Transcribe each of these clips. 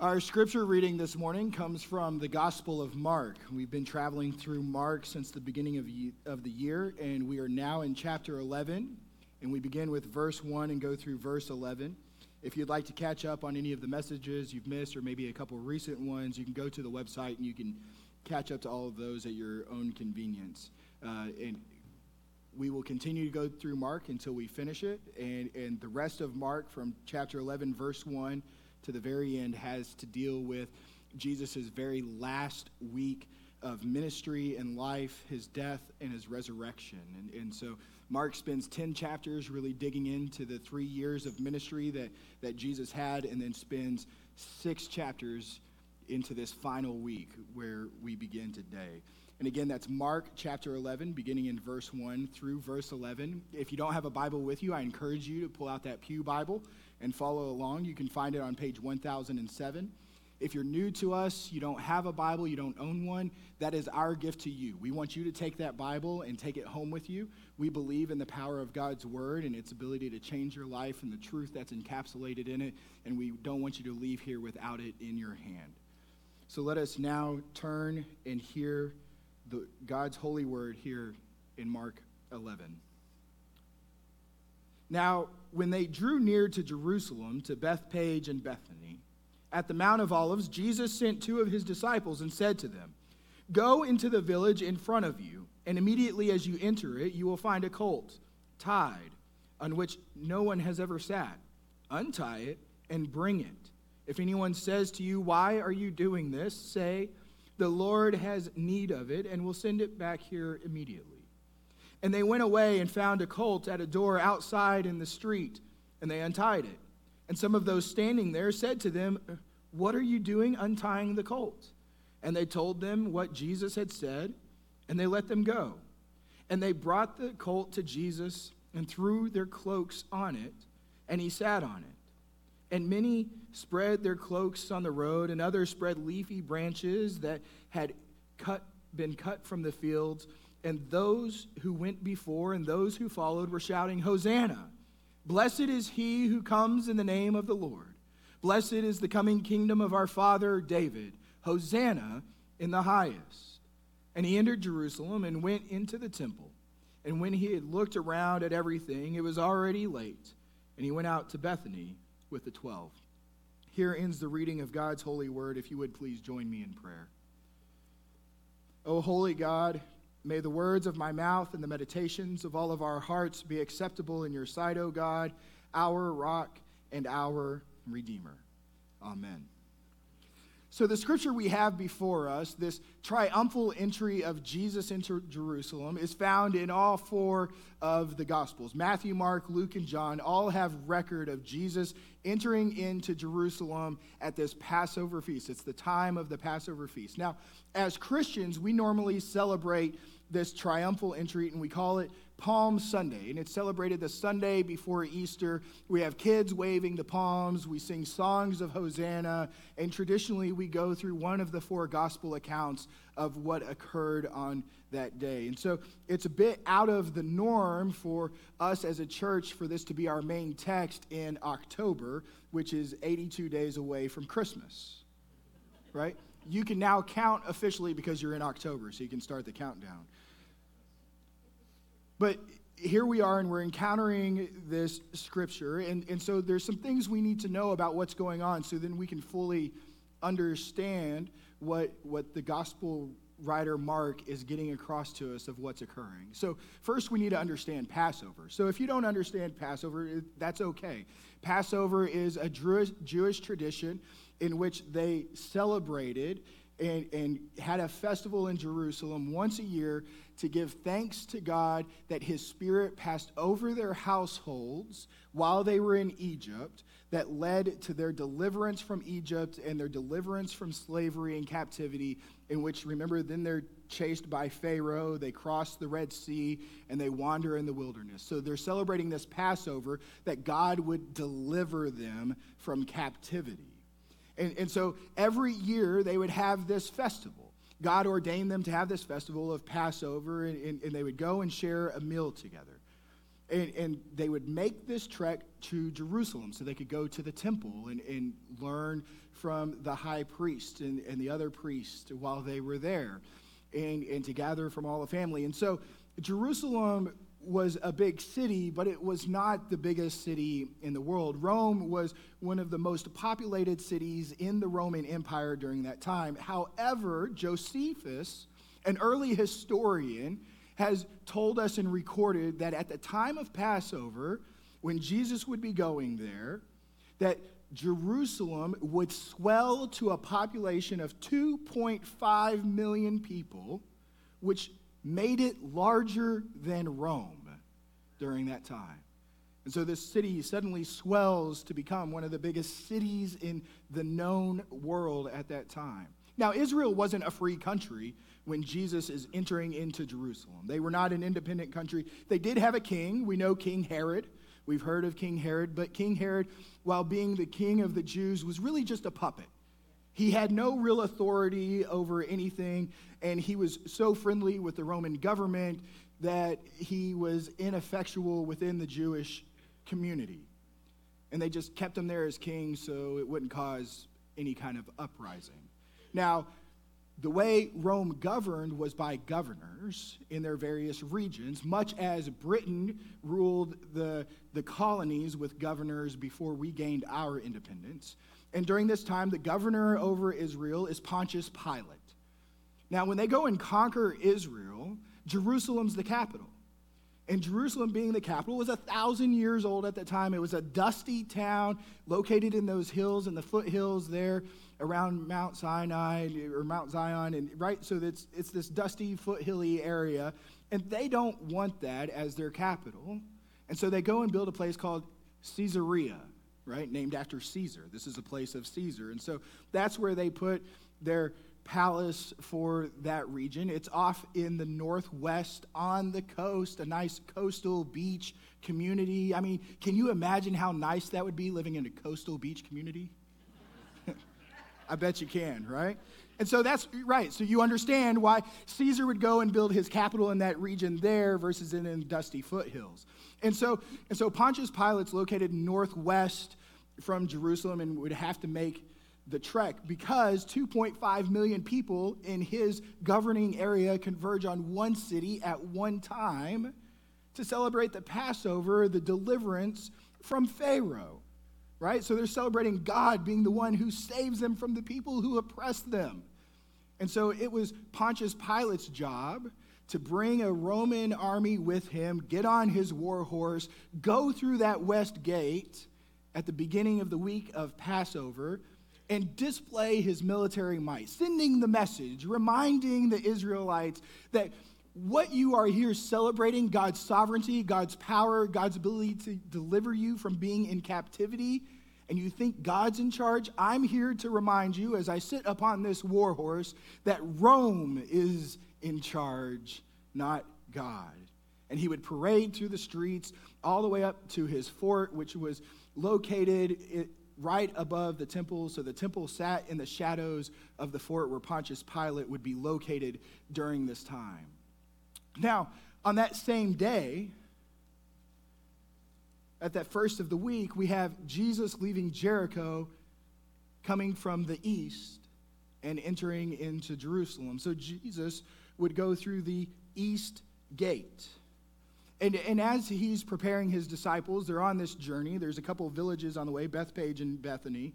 Our scripture reading this morning comes from the Gospel of Mark. We've been traveling through Mark since the beginning of, of the year, and we are now in chapter 11. And we begin with verse 1 and go through verse 11. If you'd like to catch up on any of the messages you've missed, or maybe a couple recent ones, you can go to the website and you can catch up to all of those at your own convenience. Uh, and we will continue to go through Mark until we finish it. And, and the rest of Mark from chapter 11, verse 1 to the very end has to deal with Jesus' very last week of ministry and life, his death and his resurrection. And, and so Mark spends 10 chapters really digging into the three years of ministry that, that Jesus had, and then spends six chapters into this final week where we begin today. And again, that's Mark chapter 11, beginning in verse 1 through verse 11. If you don't have a Bible with you, I encourage you to pull out that Pew Bible and follow along. You can find it on page 1007. If you're new to us, you don't have a Bible, you don't own one, that is our gift to you. We want you to take that Bible and take it home with you. We believe in the power of God's Word and its ability to change your life and the truth that's encapsulated in it, and we don't want you to leave here without it in your hand. So let us now turn and hear the, God's holy word here in Mark 11. Now, when they drew near to Jerusalem, to Bethphage and Bethany, at the Mount of Olives, Jesus sent two of his disciples and said to them, Go into the village in front of you, and immediately as you enter it, you will find a colt tied, on which no one has ever sat. Untie it and bring it. If anyone says to you, Why are you doing this? say, The Lord has need of it, and will send it back here immediately. And they went away and found a colt at a door outside in the street, and they untied it. And some of those standing there said to them, What are you doing untying the colt? And they told them what Jesus had said, and they let them go. And they brought the colt to Jesus and threw their cloaks on it, and he sat on it. And many spread their cloaks on the road, and others spread leafy branches that had cut, been cut from the fields and those who went before and those who followed were shouting, Hosanna! Blessed is he who comes in the name of the Lord. Blessed is the coming kingdom of our father David. Hosanna in the highest. And he entered Jerusalem and went into the temple. And when he had looked around at everything, it was already late. And he went out to Bethany with the twelve. Here ends the reading of God's holy word. If you would please join me in prayer. O holy God, May the words of my mouth and the meditations of all of our hearts be acceptable in your sight, O God, our rock and our Redeemer. Amen. So, the scripture we have before us, this triumphal entry of Jesus into Jerusalem, is found in all four of the Gospels. Matthew, Mark, Luke, and John all have record of Jesus entering into Jerusalem at this Passover feast. It's the time of the Passover feast. Now, as Christians, we normally celebrate this triumphal entry, and we call it Palm Sunday, and it's celebrated the Sunday before Easter. We have kids waving the palms, we sing songs of Hosanna, and traditionally we go through one of the four gospel accounts of what occurred on that day. And so it's a bit out of the norm for us as a church for this to be our main text in October, which is 82 days away from Christmas, right? You can now count officially because you're in October, so you can start the countdown. But here we are, and we're encountering this scripture. And, and so there's some things we need to know about what's going on so then we can fully understand what, what the gospel writer Mark is getting across to us of what's occurring. So, first, we need to understand Passover. So, if you don't understand Passover, that's okay. Passover is a Jewish, Jewish tradition in which they celebrated and, and had a festival in Jerusalem once a year to give thanks to God that his spirit passed over their households while they were in Egypt, that led to their deliverance from Egypt and their deliverance from slavery and captivity, in which, remember, then they're chased by Pharaoh, they cross the Red Sea, and they wander in the wilderness. So they're celebrating this Passover that God would deliver them from captivity. And, and so every year they would have this festival. God ordained them to have this festival of Passover, and, and, and they would go and share a meal together. And, and they would make this trek to Jerusalem so they could go to the temple and, and learn from the high priest and, and the other priests while they were there and, and to gather from all the family. And so Jerusalem was a big city, but it was not the biggest city in the world. Rome was one of the most populated cities in the Roman Empire during that time. However, Josephus, an early historian, has told us and recorded that at the time of Passover, when Jesus would be going there, that Jerusalem would swell to a population of 2.5 million people, which made it larger than Rome during that time. And so this city suddenly swells to become one of the biggest cities in the known world at that time. Now, Israel wasn't a free country when Jesus is entering into Jerusalem. They were not an independent country. They did have a king. We know King Herod. We've heard of King Herod, but King Herod, while being the king of the Jews, was really just a puppet. He had no real authority over anything, and he was so friendly with the Roman government that he was ineffectual within the Jewish community. And they just kept him there as king so it wouldn't cause any kind of uprising. Now, the way Rome governed was by governors in their various regions, much as Britain ruled the, the colonies with governors before we gained our independence. And during this time, the governor over Israel is Pontius Pilate. Now, when they go and conquer Israel, Jerusalem's the capital. And Jerusalem, being the capital, was a thousand years old at the time. It was a dusty town located in those hills and the foothills there around Mount Sinai or Mount Zion, and right. So it's it's this dusty foothilly area, and they don't want that as their capital, and so they go and build a place called Caesarea, right, named after Caesar. This is a place of Caesar, and so that's where they put their palace for that region. It's off in the northwest on the coast, a nice coastal beach community. I mean, can you imagine how nice that would be living in a coastal beach community? I bet you can, right? And so that's right. So you understand why Caesar would go and build his capital in that region there versus in, in dusty foothills. And so, and so Pontius Pilate's located northwest from Jerusalem and would have to make the trek because 2.5 million people in his governing area converge on one city at one time to celebrate the Passover, the deliverance from Pharaoh. Right? So they're celebrating God being the one who saves them from the people who oppress them. And so it was Pontius Pilate's job to bring a Roman army with him, get on his war horse, go through that west gate at the beginning of the week of Passover and display his military might, sending the message, reminding the Israelites that what you are here celebrating God's sovereignty, God's power, God's ability to deliver you from being in captivity, and you think God's in charge, I'm here to remind you as I sit upon this war horse that Rome is in charge, not God. And he would parade through the streets all the way up to his fort, which was located right above the temple. So the temple sat in the shadows of the fort where Pontius Pilate would be located during this time. Now, on that same day, at that first of the week, we have Jesus leaving Jericho, coming from the east and entering into Jerusalem. So Jesus would go through the east gate. And, and as he's preparing his disciples, they're on this journey. There's a couple of villages on the way, Bethphage and Bethany,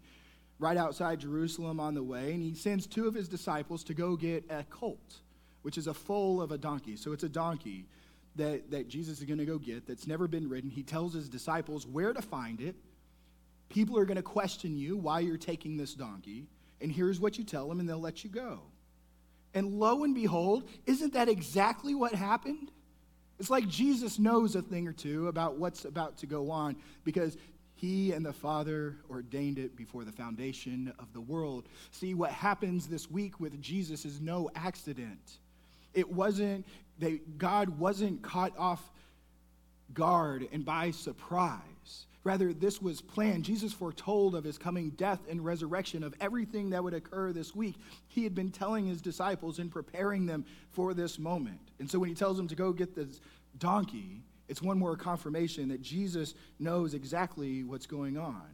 right outside Jerusalem on the way. And he sends two of his disciples to go get a colt, which is a foal of a donkey. So it's a donkey that, that Jesus is going to go get that's never been ridden. He tells his disciples where to find it. People are going to question you why you're taking this donkey. And here's what you tell them, and they'll let you go. And lo and behold, isn't that exactly what happened? It's like Jesus knows a thing or two about what's about to go on because he and the Father ordained it before the foundation of the world. See, what happens this week with Jesus is no accident. It wasn't, they, God wasn't caught off guard and by surprise. Rather, this was planned. Jesus foretold of his coming death and resurrection, of everything that would occur this week. He had been telling his disciples and preparing them for this moment. And so when he tells them to go get this donkey, It's one more confirmation that Jesus knows exactly what's going on.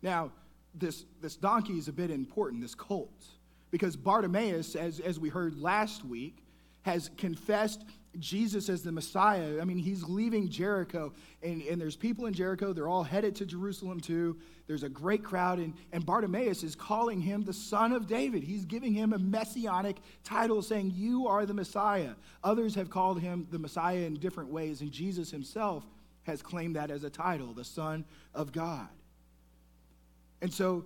Now, this, this donkey is a bit important, this colt, because Bartimaeus, as, as we heard last week, has confessed Jesus as the Messiah. I mean, he's leaving Jericho, and, and there's people in Jericho. They're all headed to Jerusalem too. There's a great crowd, and, and Bartimaeus is calling him the son of David. He's giving him a messianic title, saying, You are the Messiah. Others have called him the Messiah in different ways, and Jesus himself has claimed that as a title, the Son of God. And so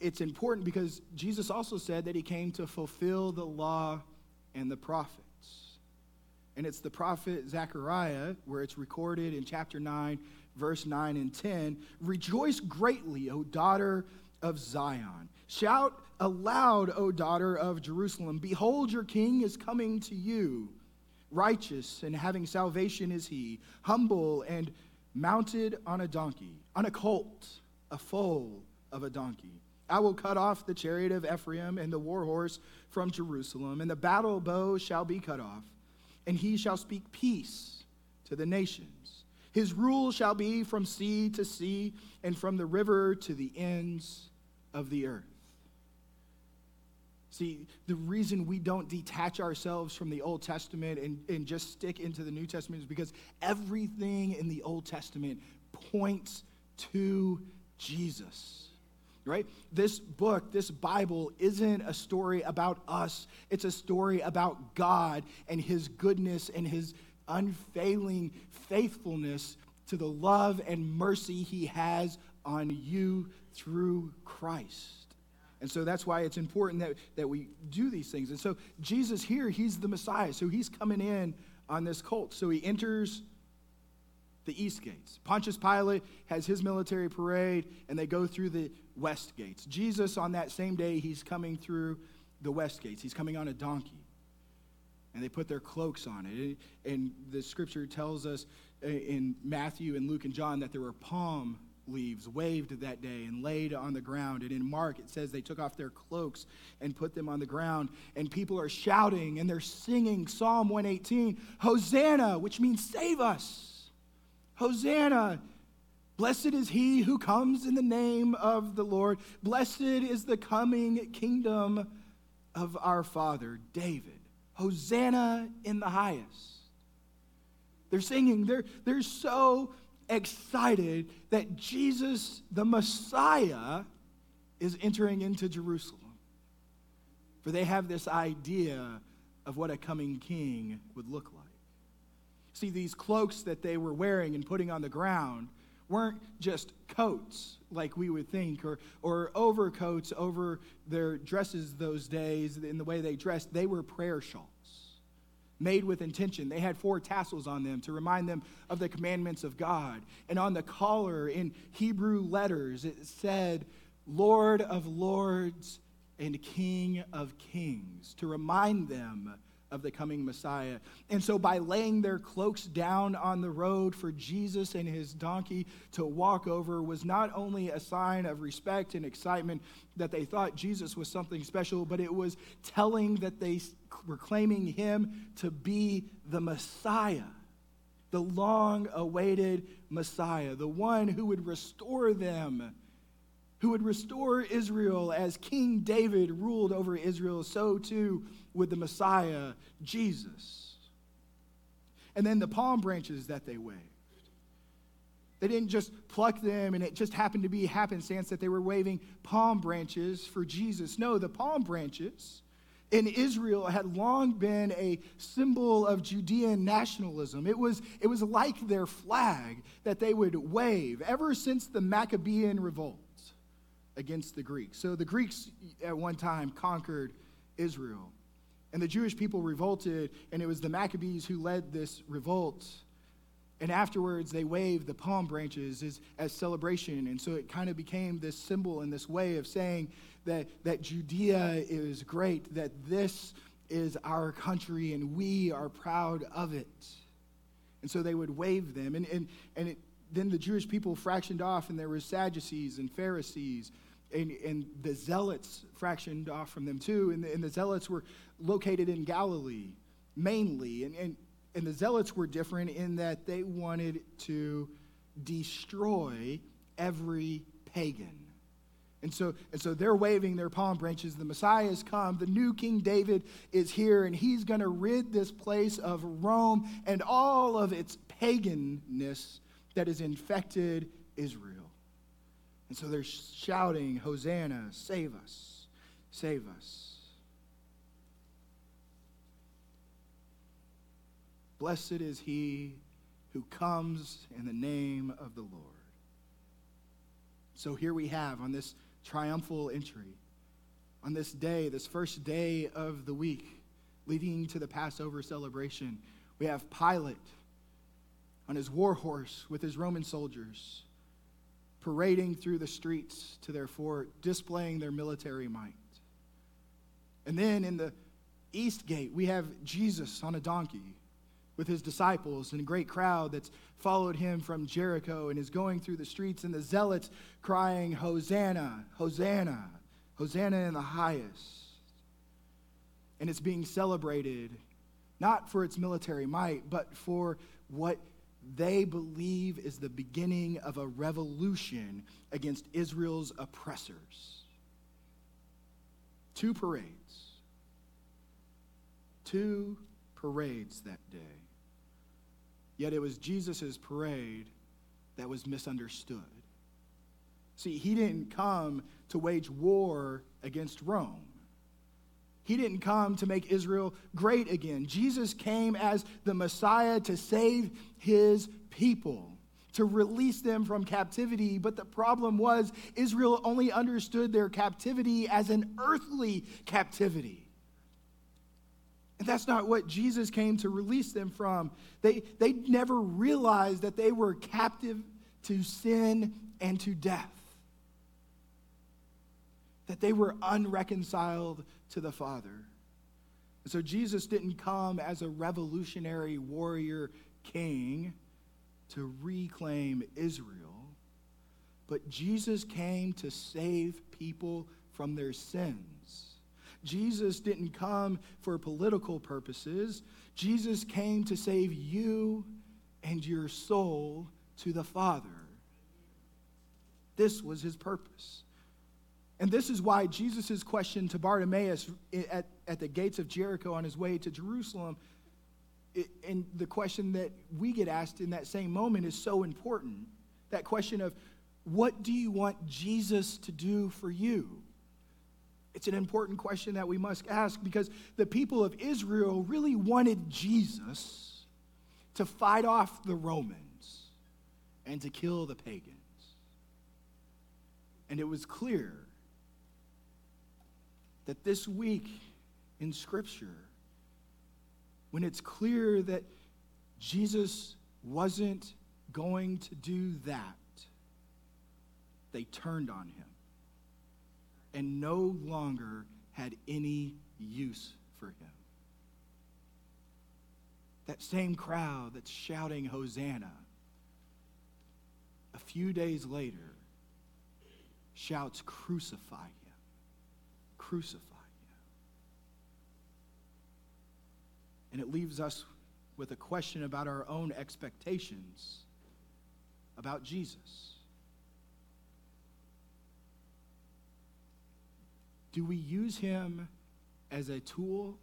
it's important because Jesus also said that he came to fulfill the law and the prophets. And it's the prophet Zechariah, where it's recorded in chapter 9, verse 9 and 10 Rejoice greatly, O daughter of Zion. Shout aloud, O daughter of Jerusalem. Behold, your king is coming to you. Righteous and having salvation is he, humble and mounted on a donkey, on a colt, a foal of a donkey. I will cut off the chariot of Ephraim and the war horse from Jerusalem, and the battle bow shall be cut off and he shall speak peace to the nations. His rule shall be from sea to sea and from the river to the ends of the earth. See, the reason we don't detach ourselves from the Old Testament and, and just stick into the New Testament is because everything in the Old Testament points to Jesus right? This book, this Bible, isn't a story about us, it's a story about God and His goodness and His unfailing faithfulness to the love and mercy He has on you through Christ. And so that's why it's important that, that we do these things. And so Jesus here, he's the Messiah. So he's coming in on this cult. So he enters the east gates. Pontius Pilate has his military parade, and they go through the west gates. Jesus, on that same day, he's coming through the west gates. He's coming on a donkey. And they put their cloaks on it. And the scripture tells us uh, in Matthew and Luke and John that there were palm leaves waved that day and laid on the ground. And in Mark, it says they took off their cloaks and put them on the ground. And people are shouting and they're singing Psalm 118 Hosanna, which means save us. Hosanna Blessed is he who comes in the name of the Lord. Blessed is the coming kingdom of our father, David. Hosanna in the highest. They're singing, they're, they're so excited that Jesus, the Messiah, is entering into Jerusalem. For they have this idea of what a coming king would look like. See, these cloaks that they were wearing and putting on the ground weren't just coats like we would think or, or overcoats over their dresses those days in the way they dressed. They were prayer shawls made with intention. They had four tassels on them to remind them of the commandments of God. And on the collar in Hebrew letters, it said, Lord of Lords and King of Kings, to remind them of the coming Messiah. And so, by laying their cloaks down on the road for Jesus and his donkey to walk over, was not only a sign of respect and excitement that they thought Jesus was something special, but it was telling that they were claiming him to be the Messiah, the long awaited Messiah, the one who would restore them who would restore Israel as King David ruled over Israel, so too would the Messiah, Jesus. And then the palm branches that they waved. They didn't just pluck them and it just happened to be happenstance that they were waving palm branches for Jesus. No, the palm branches in Israel had long been a symbol of Judean nationalism. It was, it was like their flag that they would wave ever since the Maccabean revolt against the Greeks. So the Greeks at one time conquered Israel. And the Jewish people revolted, and it was the Maccabees who led this revolt. And afterwards, they waved the palm branches as, as celebration. And so it kind of became this symbol and this way of saying that, that Judea is great, that this is our country, and we are proud of it. And so they would wave them. And, and, and it, then the Jewish people fractioned off, and there were Sadducees and Pharisees and, and the zealots fractioned off from them too. And the, and the zealots were located in Galilee mainly. And, and And the Zealots were different in that they wanted to destroy every pagan. And so, and so they're waving their palm branches. The Messiah has come. The new King David is here, and he's going to rid this place of Rome and all of its paganness that has infected Israel. And so they're shouting, Hosanna, save us, save us. Blessed is he who comes in the name of the Lord. So here we have on this triumphal entry, on this day, this first day of the week, leading to the Passover celebration, we have Pilate on his war horse with his Roman soldiers, parading through the streets to their fort, displaying their military might. And then in the east gate, we have Jesus on a donkey with his disciples and a great crowd that's followed him from Jericho and is going through the streets, and the zealots crying, Hosanna, Hosanna, Hosanna in the highest. And it's being celebrated not for its military might, but for what they believe is the beginning of a revolution against Israel's oppressors. Two parades. Two parades that day. Yet it was Jesus' parade that was misunderstood. See, he didn't come to wage war against Rome. He didn't come to make Israel great again. Jesus came as the Messiah to save his people, to release them from captivity. But the problem was, Israel only understood their captivity as an earthly captivity. And that's not what Jesus came to release them from. They, they never realized that they were captive to sin and to death, that they were unreconciled to the Father. And so Jesus didn't come as a revolutionary warrior king to reclaim Israel, but Jesus came to save people from their sins. Jesus didn't come for political purposes. Jesus came to save you and your soul to the Father. This was his purpose. And this is why Jesus' question to Bartimaeus at, at the gates of Jericho on his way to Jerusalem, it, and the question that we get asked in that same moment is so important. That question of, what do you want Jesus to do for you? It's an important question that we must ask because the people of Israel really wanted Jesus to fight off the Romans and to kill the pagans. And it was clear that this week in Scripture, when it's clear that Jesus wasn't going to do that, they turned on him and no longer had any use for him. That same crowd that's shouting Hosanna, a few days later, shouts, Crucify him! Crucify you. And it leaves us with a question about our own expectations about Jesus. Do we use him as a tool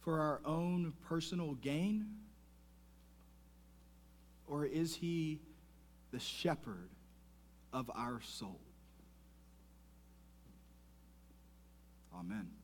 for our own personal gain? Or is he the shepherd of our soul? Amen.